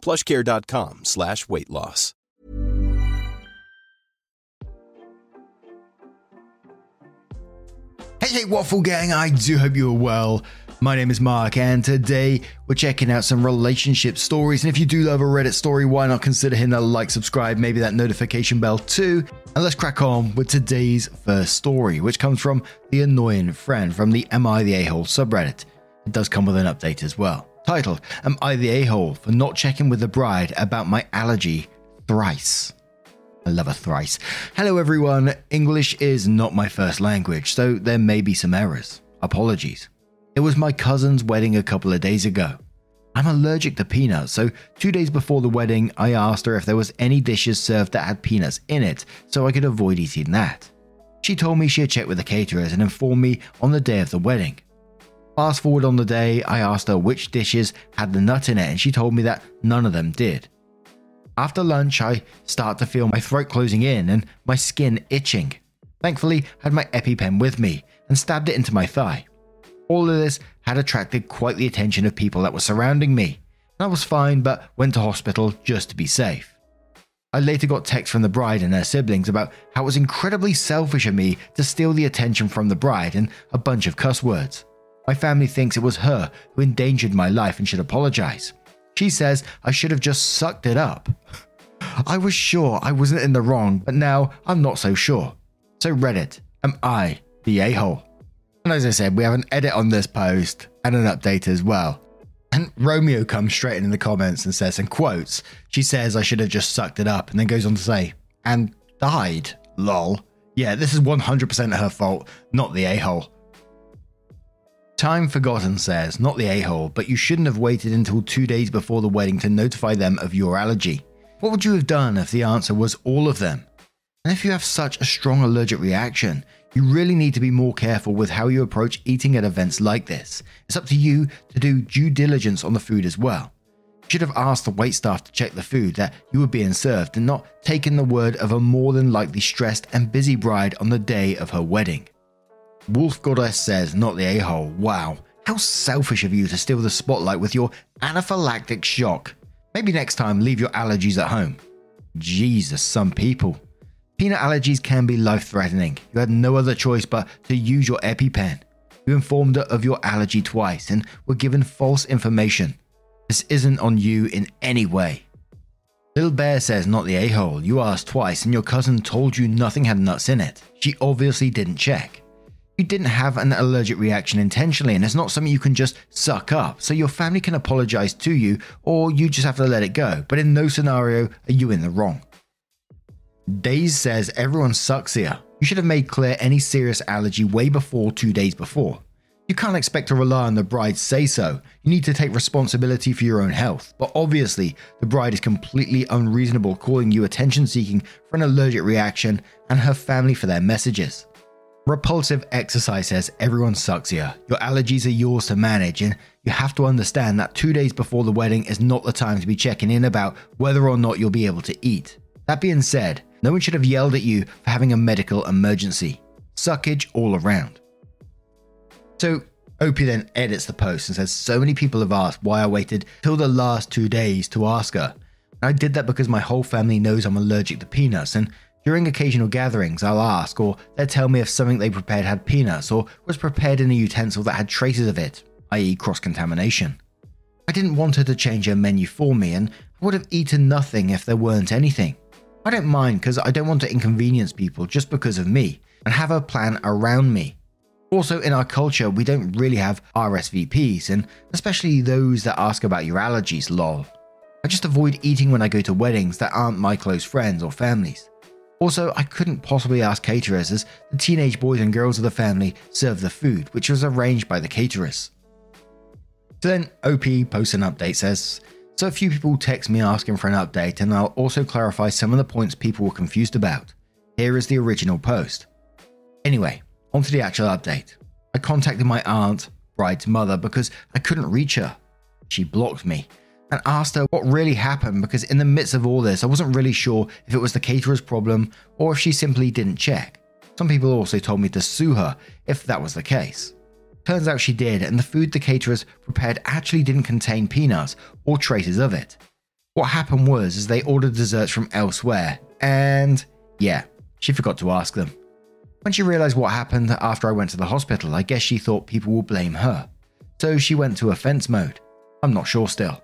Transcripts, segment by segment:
plushcare.com slash weight loss. Hey, hey, Waffle Gang, I do hope you're well. My name is Mark, and today we're checking out some relationship stories. And if you do love a Reddit story, why not consider hitting that like, subscribe, maybe that notification bell too? And let's crack on with today's first story, which comes from The Annoying Friend from the Am I the A Hole subreddit. It does come with an update as well. Titled, Am I the A Hole for not checking with the bride about my allergy thrice? I love a thrice. Hello, everyone. English is not my first language, so there may be some errors. Apologies. It was my cousin's wedding a couple of days ago. I'm allergic to peanuts, so two days before the wedding, I asked her if there was any dishes served that had peanuts in it so I could avoid eating that. She told me she had checked with the caterers and informed me on the day of the wedding. Fast forward on the day, I asked her which dishes had the nut in it, and she told me that none of them did. After lunch, I start to feel my throat closing in and my skin itching. Thankfully, I had my EpiPen with me and stabbed it into my thigh. All of this had attracted quite the attention of people that were surrounding me. I was fine, but went to hospital just to be safe. I later got texts from the bride and her siblings about how it was incredibly selfish of me to steal the attention from the bride and a bunch of cuss words. My family thinks it was her who endangered my life and should apologize. She says I should have just sucked it up. I was sure I wasn't in the wrong, but now I'm not so sure. So, Reddit, am I the a hole? And as I said, we have an edit on this post and an update as well. And Romeo comes straight in, the comments and says, and quotes, she says I should have just sucked it up, and then goes on to say, and died. Lol. Yeah, this is 100% her fault, not the a hole. Time Forgotten says, not the a hole, but you shouldn't have waited until two days before the wedding to notify them of your allergy. What would you have done if the answer was all of them? And if you have such a strong allergic reaction, you really need to be more careful with how you approach eating at events like this. It's up to you to do due diligence on the food as well. You should have asked the waitstaff to check the food that you were being served and not taken the word of a more than likely stressed and busy bride on the day of her wedding. Wolf Goddess says, not the a hole. Wow, how selfish of you to steal the spotlight with your anaphylactic shock. Maybe next time leave your allergies at home. Jesus, some people. Peanut allergies can be life threatening. You had no other choice but to use your EpiPen. You informed her of your allergy twice and were given false information. This isn't on you in any way. Little Bear says, not the a hole. You asked twice and your cousin told you nothing had nuts in it. She obviously didn't check. You didn't have an allergic reaction intentionally, and it's not something you can just suck up. So your family can apologize to you, or you just have to let it go. But in no scenario are you in the wrong. Days says everyone sucks here. You should have made clear any serious allergy way before two days before. You can't expect to rely on the bride's say so. You need to take responsibility for your own health. But obviously, the bride is completely unreasonable calling you attention seeking for an allergic reaction and her family for their messages. Repulsive exercise says everyone sucks here. Your allergies are yours to manage, and you have to understand that two days before the wedding is not the time to be checking in about whether or not you'll be able to eat. That being said, no one should have yelled at you for having a medical emergency. Suckage all around. So, Opie then edits the post and says, So many people have asked why I waited till the last two days to ask her. I did that because my whole family knows I'm allergic to peanuts, and during occasional gatherings, I'll ask, or they'll tell me if something they prepared had peanuts or was prepared in a utensil that had traces of it, i.e., cross contamination. I didn't want her to change her menu for me, and I would have eaten nothing if there weren't anything. I don't mind because I don't want to inconvenience people just because of me and have a plan around me. Also, in our culture, we don't really have RSVPs, and especially those that ask about your allergies, lol. I just avoid eating when I go to weddings that aren't my close friends or families. Also, I couldn't possibly ask caterers as the teenage boys and girls of the family serve the food, which was arranged by the caterers. So then OP posts an update says, So a few people text me asking for an update, and I'll also clarify some of the points people were confused about. Here is the original post. Anyway, onto the actual update. I contacted my aunt, bride's mother, because I couldn't reach her. She blocked me and asked her what really happened because in the midst of all this, I wasn't really sure if it was the caterer's problem or if she simply didn't check. Some people also told me to sue her if that was the case. Turns out she did, and the food the caterers prepared actually didn't contain peanuts or traces of it. What happened was is they ordered desserts from elsewhere, and yeah, she forgot to ask them. When she realized what happened after I went to the hospital, I guess she thought people would blame her. So she went to offense mode. I'm not sure still.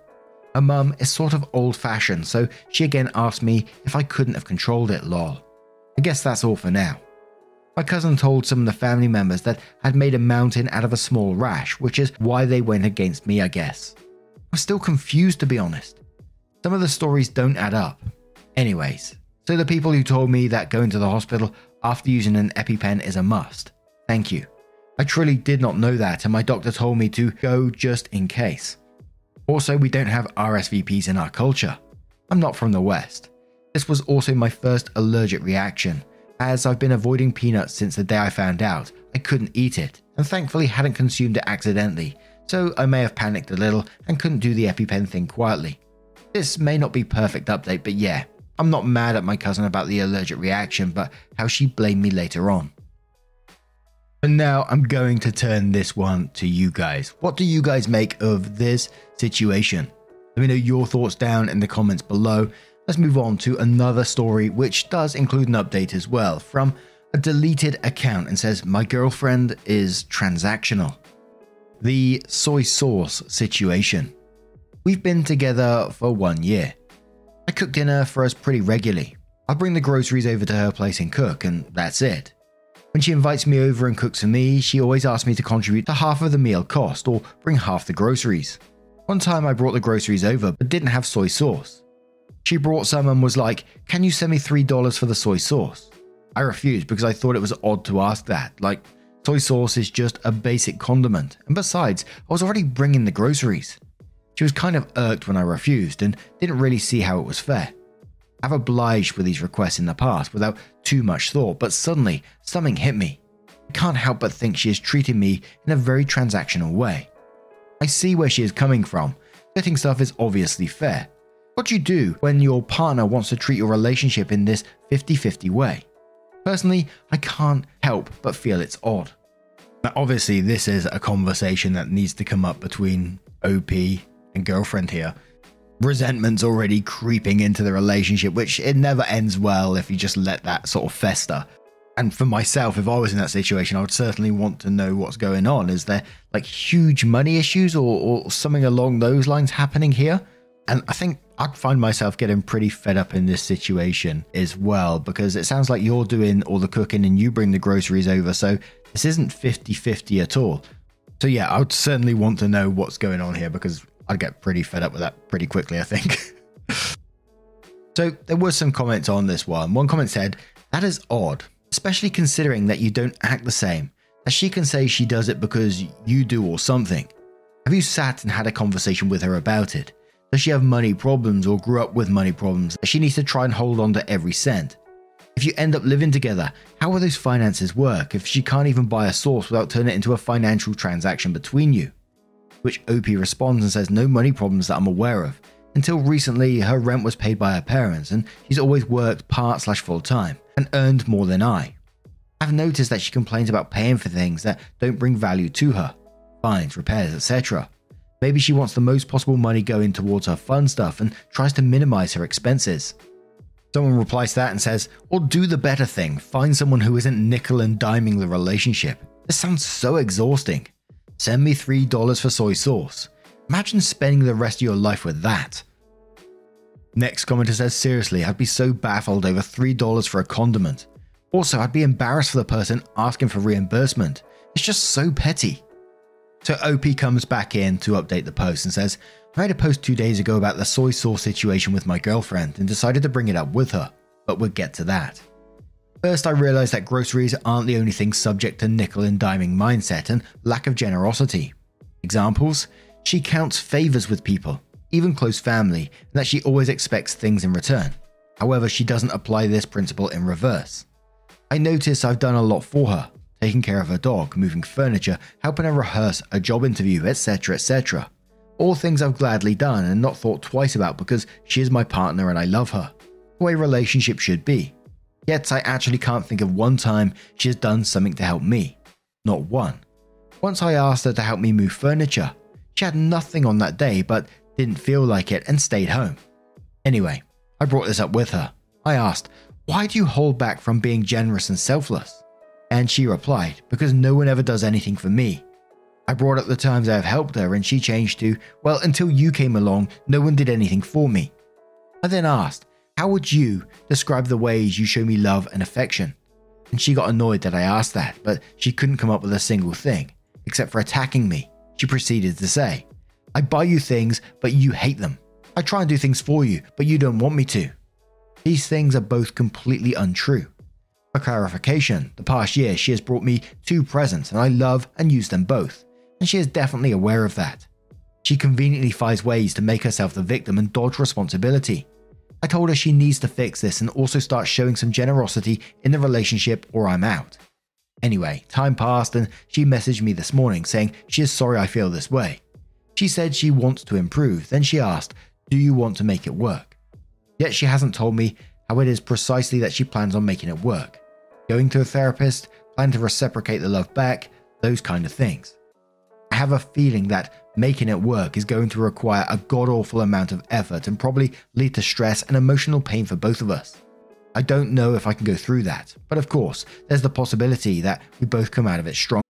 Her mum is sort of old fashioned, so she again asked me if I couldn't have controlled it, lol. I guess that's all for now. My cousin told some of the family members that I'd made a mountain out of a small rash, which is why they went against me, I guess. I'm still confused to be honest. Some of the stories don't add up. Anyways, so the people who told me that going to the hospital after using an EpiPen is a must, thank you. I truly did not know that, and my doctor told me to go just in case. Also, we don't have RSVPs in our culture. I'm not from the West. This was also my first allergic reaction, as I've been avoiding peanuts since the day I found out I couldn't eat it, and thankfully hadn't consumed it accidentally, so I may have panicked a little and couldn't do the EpiPen thing quietly. This may not be perfect update, but yeah, I'm not mad at my cousin about the allergic reaction, but how she blamed me later on. And now I'm going to turn this one to you guys. What do you guys make of this situation? Let me know your thoughts down in the comments below. Let's move on to another story, which does include an update as well from a deleted account and says, My girlfriend is transactional. The soy sauce situation. We've been together for one year. I cook dinner for us pretty regularly. I bring the groceries over to her place and cook, and that's it. When she invites me over and cooks for me, she always asks me to contribute to half of the meal cost or bring half the groceries. One time I brought the groceries over but didn't have soy sauce. She brought some and was like, Can you send me $3 for the soy sauce? I refused because I thought it was odd to ask that. Like, soy sauce is just a basic condiment, and besides, I was already bringing the groceries. She was kind of irked when I refused and didn't really see how it was fair. I've obliged with these requests in the past without too much thought, but suddenly something hit me. I can't help but think she is treating me in a very transactional way. I see where she is coming from. Getting stuff is obviously fair, what do you do when your partner wants to treat your relationship in this 50 50 way? Personally, I can't help but feel it's odd. Now, obviously, this is a conversation that needs to come up between OP and girlfriend here. Resentment's already creeping into the relationship, which it never ends well if you just let that sort of fester. And for myself, if I was in that situation, I would certainly want to know what's going on. Is there like huge money issues or, or something along those lines happening here? And I think I'd find myself getting pretty fed up in this situation as well, because it sounds like you're doing all the cooking and you bring the groceries over. So this isn't 50 50 at all. So yeah, I would certainly want to know what's going on here because I'd get pretty fed up with that pretty quickly, I think. so there were some comments on this one. One comment said, That is odd, especially considering that you don't act the same. As she can say she does it because you do or something. Have you sat and had a conversation with her about it? Does she have money problems or grew up with money problems that she needs to try and hold on to every cent? If you end up living together, how will those finances work if she can't even buy a sauce without turning it into a financial transaction between you? Which OP responds and says, No money problems that I'm aware of. Until recently, her rent was paid by her parents, and she's always worked part slash full time and earned more than I. I've noticed that she complains about paying for things that don't bring value to her fines, repairs, etc. Maybe she wants the most possible money going towards her fun stuff and tries to minimize her expenses. Someone replies to that and says, or do the better thing, find someone who isn't nickel and diming the relationship. This sounds so exhausting. Send me $3 for soy sauce. Imagine spending the rest of your life with that. Next commenter says, seriously, I'd be so baffled over $3 for a condiment. Also, I'd be embarrassed for the person asking for reimbursement. It's just so petty. So OP comes back in to update the post and says, I made a post two days ago about the soy sauce situation with my girlfriend and decided to bring it up with her, but we'll get to that. First, I realized that groceries aren't the only thing subject to nickel and diming mindset and lack of generosity. Examples? She counts favors with people. even close family, and that she always expects things in return. However, she doesn't apply this principle in reverse. I notice I've done a lot for her, taking care of her dog, moving furniture, helping her rehearse a job interview, etc., etc. All things I've gladly done and not thought twice about because she is my partner and I love her. The way relationships should be. Yet I actually can't think of one time she has done something to help me. Not one. Once I asked her to help me move furniture. She had nothing on that day but didn't feel like it and stayed home. Anyway, I brought this up with her. I asked, Why do you hold back from being generous and selfless? And she replied, Because no one ever does anything for me. I brought up the times I have helped her, and she changed to, Well, until you came along, no one did anything for me. I then asked, How would you describe the ways you show me love and affection? And she got annoyed that I asked that, but she couldn't come up with a single thing, except for attacking me. She proceeded to say, I buy you things, but you hate them. I try and do things for you, but you don't want me to. These things are both completely untrue. For clarification, the past year she has brought me two presents and I love and use them both and she is definitely aware of that. She conveniently finds ways to make herself the victim and dodge responsibility. I told her she needs to fix this and also start showing some generosity in the relationship or I'm out. Anyway, time passed and she messaged me this morning saying she is sorry I feel this way. She said she wants to improve, then she asked, Do you want to make it work? Yet she hasn't told me how it is precisely that she plans on making it work. Going to a therapist, plan to reciprocate the love back, those kind of things. I have a feeling that making it work is going to require a god awful amount of effort and probably lead to stress and emotional pain for both of us. I don't know if I can go through that, but of course, there's the possibility that we both come out of it strong.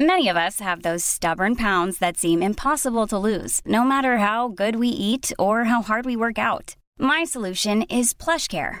Many of us have those stubborn pounds that seem impossible to lose, no matter how good we eat or how hard we work out. My solution is PlushCare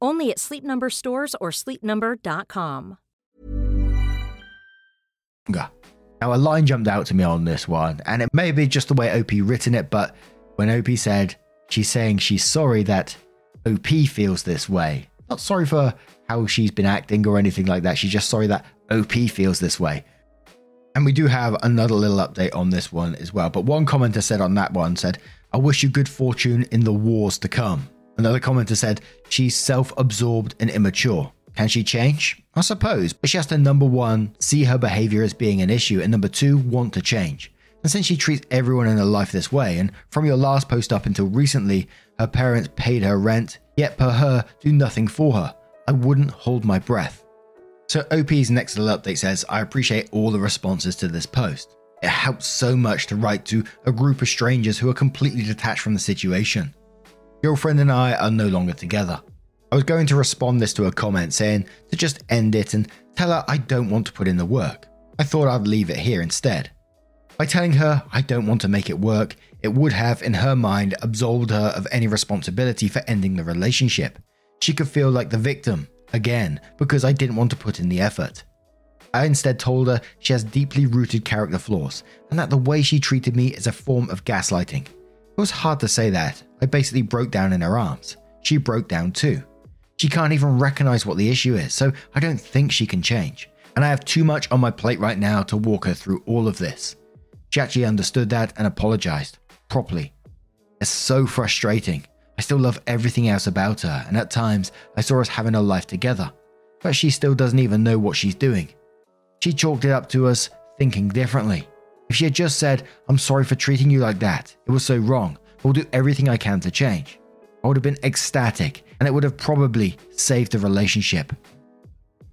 Only at Sleep Number stores or sleepnumber.com. Now, a line jumped out to me on this one, and it may be just the way OP written it, but when OP said she's saying she's sorry that OP feels this way, not sorry for how she's been acting or anything like that, she's just sorry that OP feels this way. And we do have another little update on this one as well. But one commenter said on that one said, I wish you good fortune in the wars to come. Another commenter said, She's self absorbed and immature. Can she change? I suppose, but she has to number one, see her behavior as being an issue, and number two, want to change. And since she treats everyone in her life this way, and from your last post up until recently, her parents paid her rent, yet per her, do nothing for her, I wouldn't hold my breath. So OP's next little update says, I appreciate all the responses to this post. It helps so much to write to a group of strangers who are completely detached from the situation. Girlfriend and I are no longer together. I was going to respond this to a comment saying to just end it and tell her I don't want to put in the work. I thought I'd leave it here instead. By telling her I don't want to make it work, it would have, in her mind, absolved her of any responsibility for ending the relationship. She could feel like the victim, again, because I didn't want to put in the effort. I instead told her she has deeply rooted character flaws, and that the way she treated me is a form of gaslighting. It was hard to say that. I basically broke down in her arms. She broke down too. She can't even recognize what the issue is, so I don't think she can change. And I have too much on my plate right now to walk her through all of this. She actually understood that and apologized properly. It's so frustrating. I still love everything else about her, and at times I saw us having a life together. But she still doesn't even know what she's doing. She chalked it up to us thinking differently. If she had just said, I'm sorry for treating you like that, it was so wrong, will do everything I can to change. I would have been ecstatic and it would have probably saved the relationship.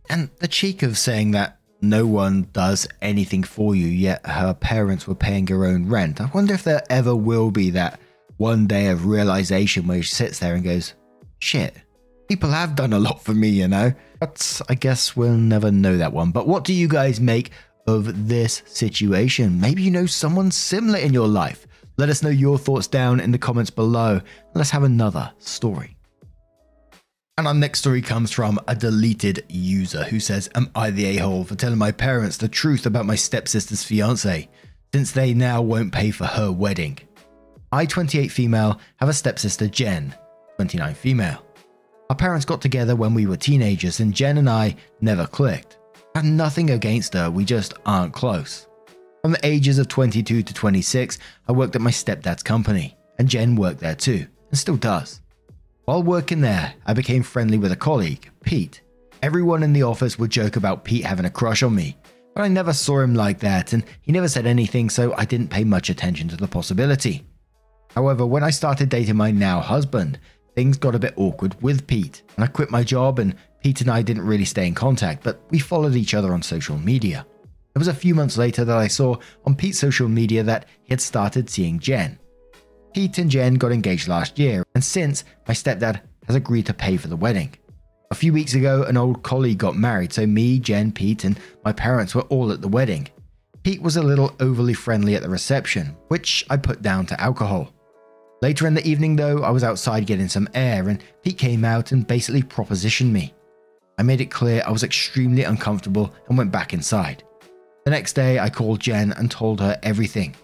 And the cheek of saying that no one does anything for you, yet her parents were paying her own rent. I wonder if there ever will be that one day of realization where she sits there and goes, shit, people have done a lot for me, you know? But I guess we'll never know that one. But what do you guys make of this situation? Maybe you know someone similar in your life. Let us know your thoughts down in the comments below. Let's have another story. And our next story comes from a deleted user who says, Am I the a hole for telling my parents the truth about my stepsister's fiance, since they now won't pay for her wedding? I, 28 female, have a stepsister, Jen, 29 female. Our parents got together when we were teenagers, and Jen and I never clicked. Have nothing against her, we just aren't close. From the ages of 22 to 26, I worked at my stepdad's company, and Jen worked there too, and still does. While working there, I became friendly with a colleague, Pete. Everyone in the office would joke about Pete having a crush on me, but I never saw him like that, and he never said anything, so I didn't pay much attention to the possibility. However, when I started dating my now husband, things got a bit awkward with Pete, and I quit my job, and Pete and I didn't really stay in contact, but we followed each other on social media. It was a few months later that I saw on Pete's social media that he had started seeing Jen. Pete and Jen got engaged last year, and since, my stepdad has agreed to pay for the wedding. A few weeks ago, an old colleague got married, so me, Jen, Pete, and my parents were all at the wedding. Pete was a little overly friendly at the reception, which I put down to alcohol. Later in the evening, though, I was outside getting some air, and Pete came out and basically propositioned me. I made it clear I was extremely uncomfortable and went back inside. The next day, I called Jen and told her everything.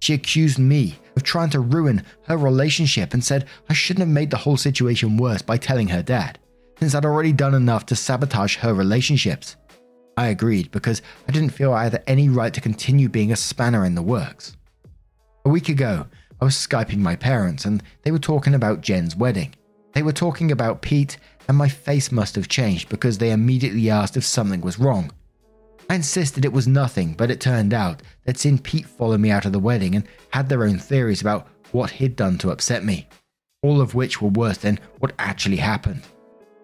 She accused me of trying to ruin her relationship and said I shouldn't have made the whole situation worse by telling her dad, since I'd already done enough to sabotage her relationships. I agreed because I didn't feel I had any right to continue being a spanner in the works. A week ago, I was Skyping my parents and they were talking about Jen's wedding. They were talking about Pete, and my face must have changed because they immediately asked if something was wrong. I insisted it was nothing, but it turned out they'd seen Pete follow me out of the wedding and had their own theories about what he'd done to upset me, all of which were worse than what actually happened.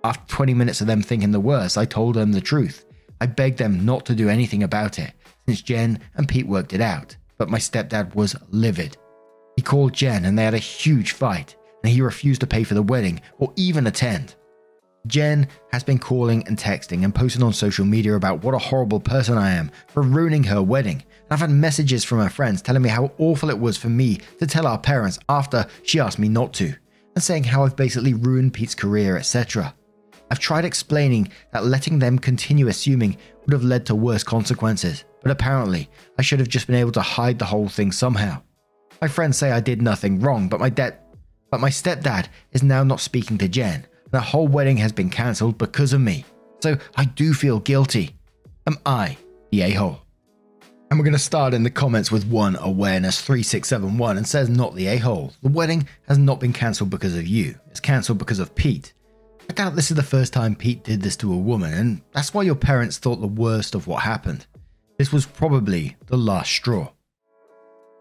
After 20 minutes of them thinking the worst, I told them the truth. I begged them not to do anything about it, since Jen and Pete worked it out, but my stepdad was livid. He called Jen and they had a huge fight, and he refused to pay for the wedding or even attend. Jen has been calling and texting and posting on social media about what a horrible person I am for ruining her wedding. And I've had messages from her friends telling me how awful it was for me to tell our parents after she asked me not to, and saying how I've basically ruined Pete's career, etc. I've tried explaining that letting them continue assuming would have led to worse consequences, but apparently I should have just been able to hide the whole thing somehow. My friends say I did nothing wrong, but my but my stepdad is now not speaking to Jen the whole wedding has been cancelled because of me. So I do feel guilty. Am I the a hole? And we're going to start in the comments with one awareness 3671 and says not the a hole. The wedding has not been cancelled because of you, it's cancelled because of Pete. I doubt this is the first time Pete did this to a woman, and that's why your parents thought the worst of what happened. This was probably the last straw.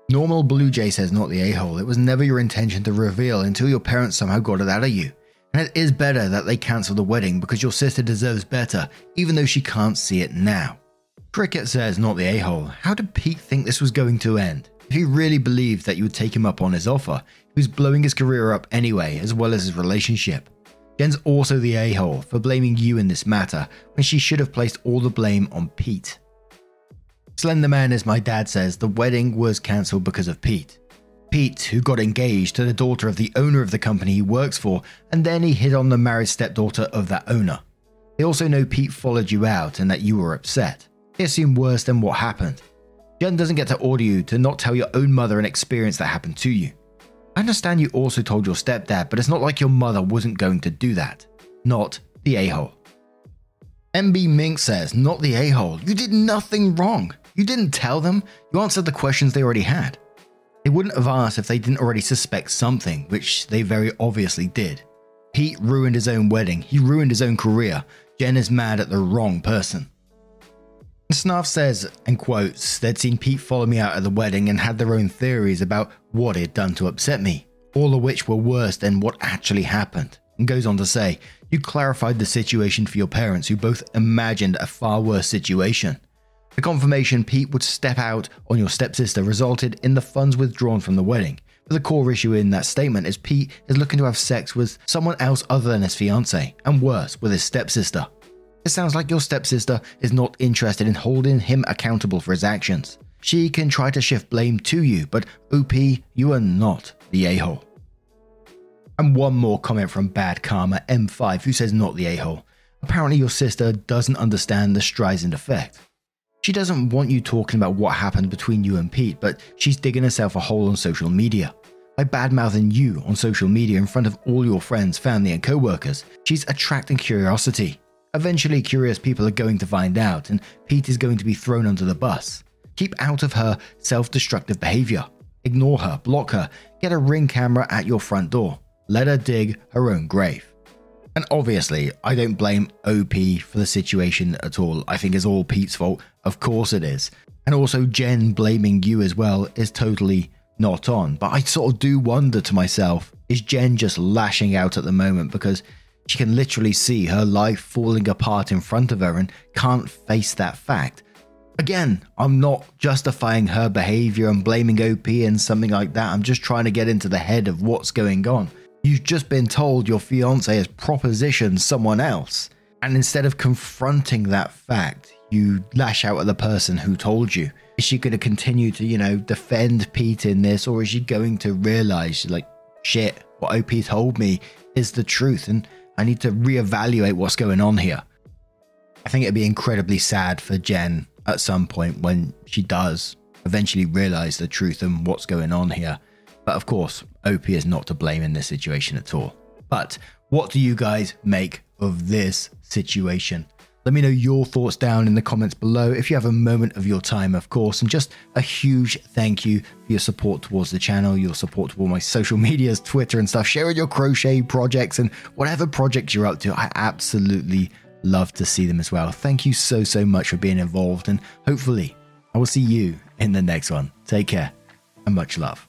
Normal Blue Jay says not the a hole. It was never your intention to reveal until your parents somehow got it out of you. And it is better that they cancel the wedding because your sister deserves better, even though she can't see it now. Cricket says, not the a hole. How did Pete think this was going to end? If he really believed that you would take him up on his offer, he was blowing his career up anyway, as well as his relationship. Jen's also the a hole for blaming you in this matter when she should have placed all the blame on Pete. Slenderman, as my dad says, the wedding was cancelled because of Pete. Pete, who got engaged to the daughter of the owner of the company he works for, and then he hit on the married stepdaughter of that owner. They also know Pete followed you out and that you were upset. They assume worse than what happened. Jen doesn't get to order you to not tell your own mother an experience that happened to you. I understand you also told your stepdad, but it's not like your mother wasn't going to do that. Not the a hole. MB Mink says, Not the a hole. You did nothing wrong. You didn't tell them. You answered the questions they already had. They wouldn't have asked if they didn't already suspect something, which they very obviously did. Pete ruined his own wedding, he ruined his own career. Jen is mad at the wrong person. Snuff says, and quotes, they'd seen Pete follow me out at the wedding and had their own theories about what he'd done to upset me. all of which were worse than what actually happened. And goes on to say, You clarified the situation for your parents, who both imagined a far worse situation. The confirmation Pete would step out on your stepsister resulted in the funds withdrawn from the wedding. But the core issue in that statement is Pete is looking to have sex with someone else other than his fiance, and worse, with his stepsister. It sounds like your stepsister is not interested in holding him accountable for his actions. She can try to shift blame to you, but OP, you are not the a hole. And one more comment from Bad Karma M5, who says not the a hole. Apparently, your sister doesn't understand the Streisand effect. She doesn't want you talking about what happened between you and Pete, but she's digging herself a hole on social media. By badmouthing you on social media in front of all your friends, family, and co workers, she's attracting curiosity. Eventually, curious people are going to find out, and Pete is going to be thrown under the bus. Keep out of her self destructive behavior. Ignore her, block her, get a ring camera at your front door. Let her dig her own grave. And obviously, I don't blame OP for the situation at all. I think it's all Pete's fault. Of course it is. And also, Jen blaming you as well is totally not on. But I sort of do wonder to myself is Jen just lashing out at the moment because she can literally see her life falling apart in front of her and can't face that fact? Again, I'm not justifying her behavior and blaming OP and something like that. I'm just trying to get into the head of what's going on. You've just been told your fiance has propositioned someone else. And instead of confronting that fact, you lash out at the person who told you. Is she going to continue to, you know, defend Pete in this, or is she going to realize, like, shit, what OP told me is the truth, and I need to reevaluate what's going on here? I think it'd be incredibly sad for Jen at some point when she does eventually realize the truth and what's going on here. But of course, OP is not to blame in this situation at all. But what do you guys make of this situation? Let me know your thoughts down in the comments below if you have a moment of your time, of course. And just a huge thank you for your support towards the channel, your support towards my social medias, Twitter and stuff, sharing your crochet projects and whatever projects you're up to. I absolutely love to see them as well. Thank you so, so much for being involved. And hopefully, I will see you in the next one. Take care and much love.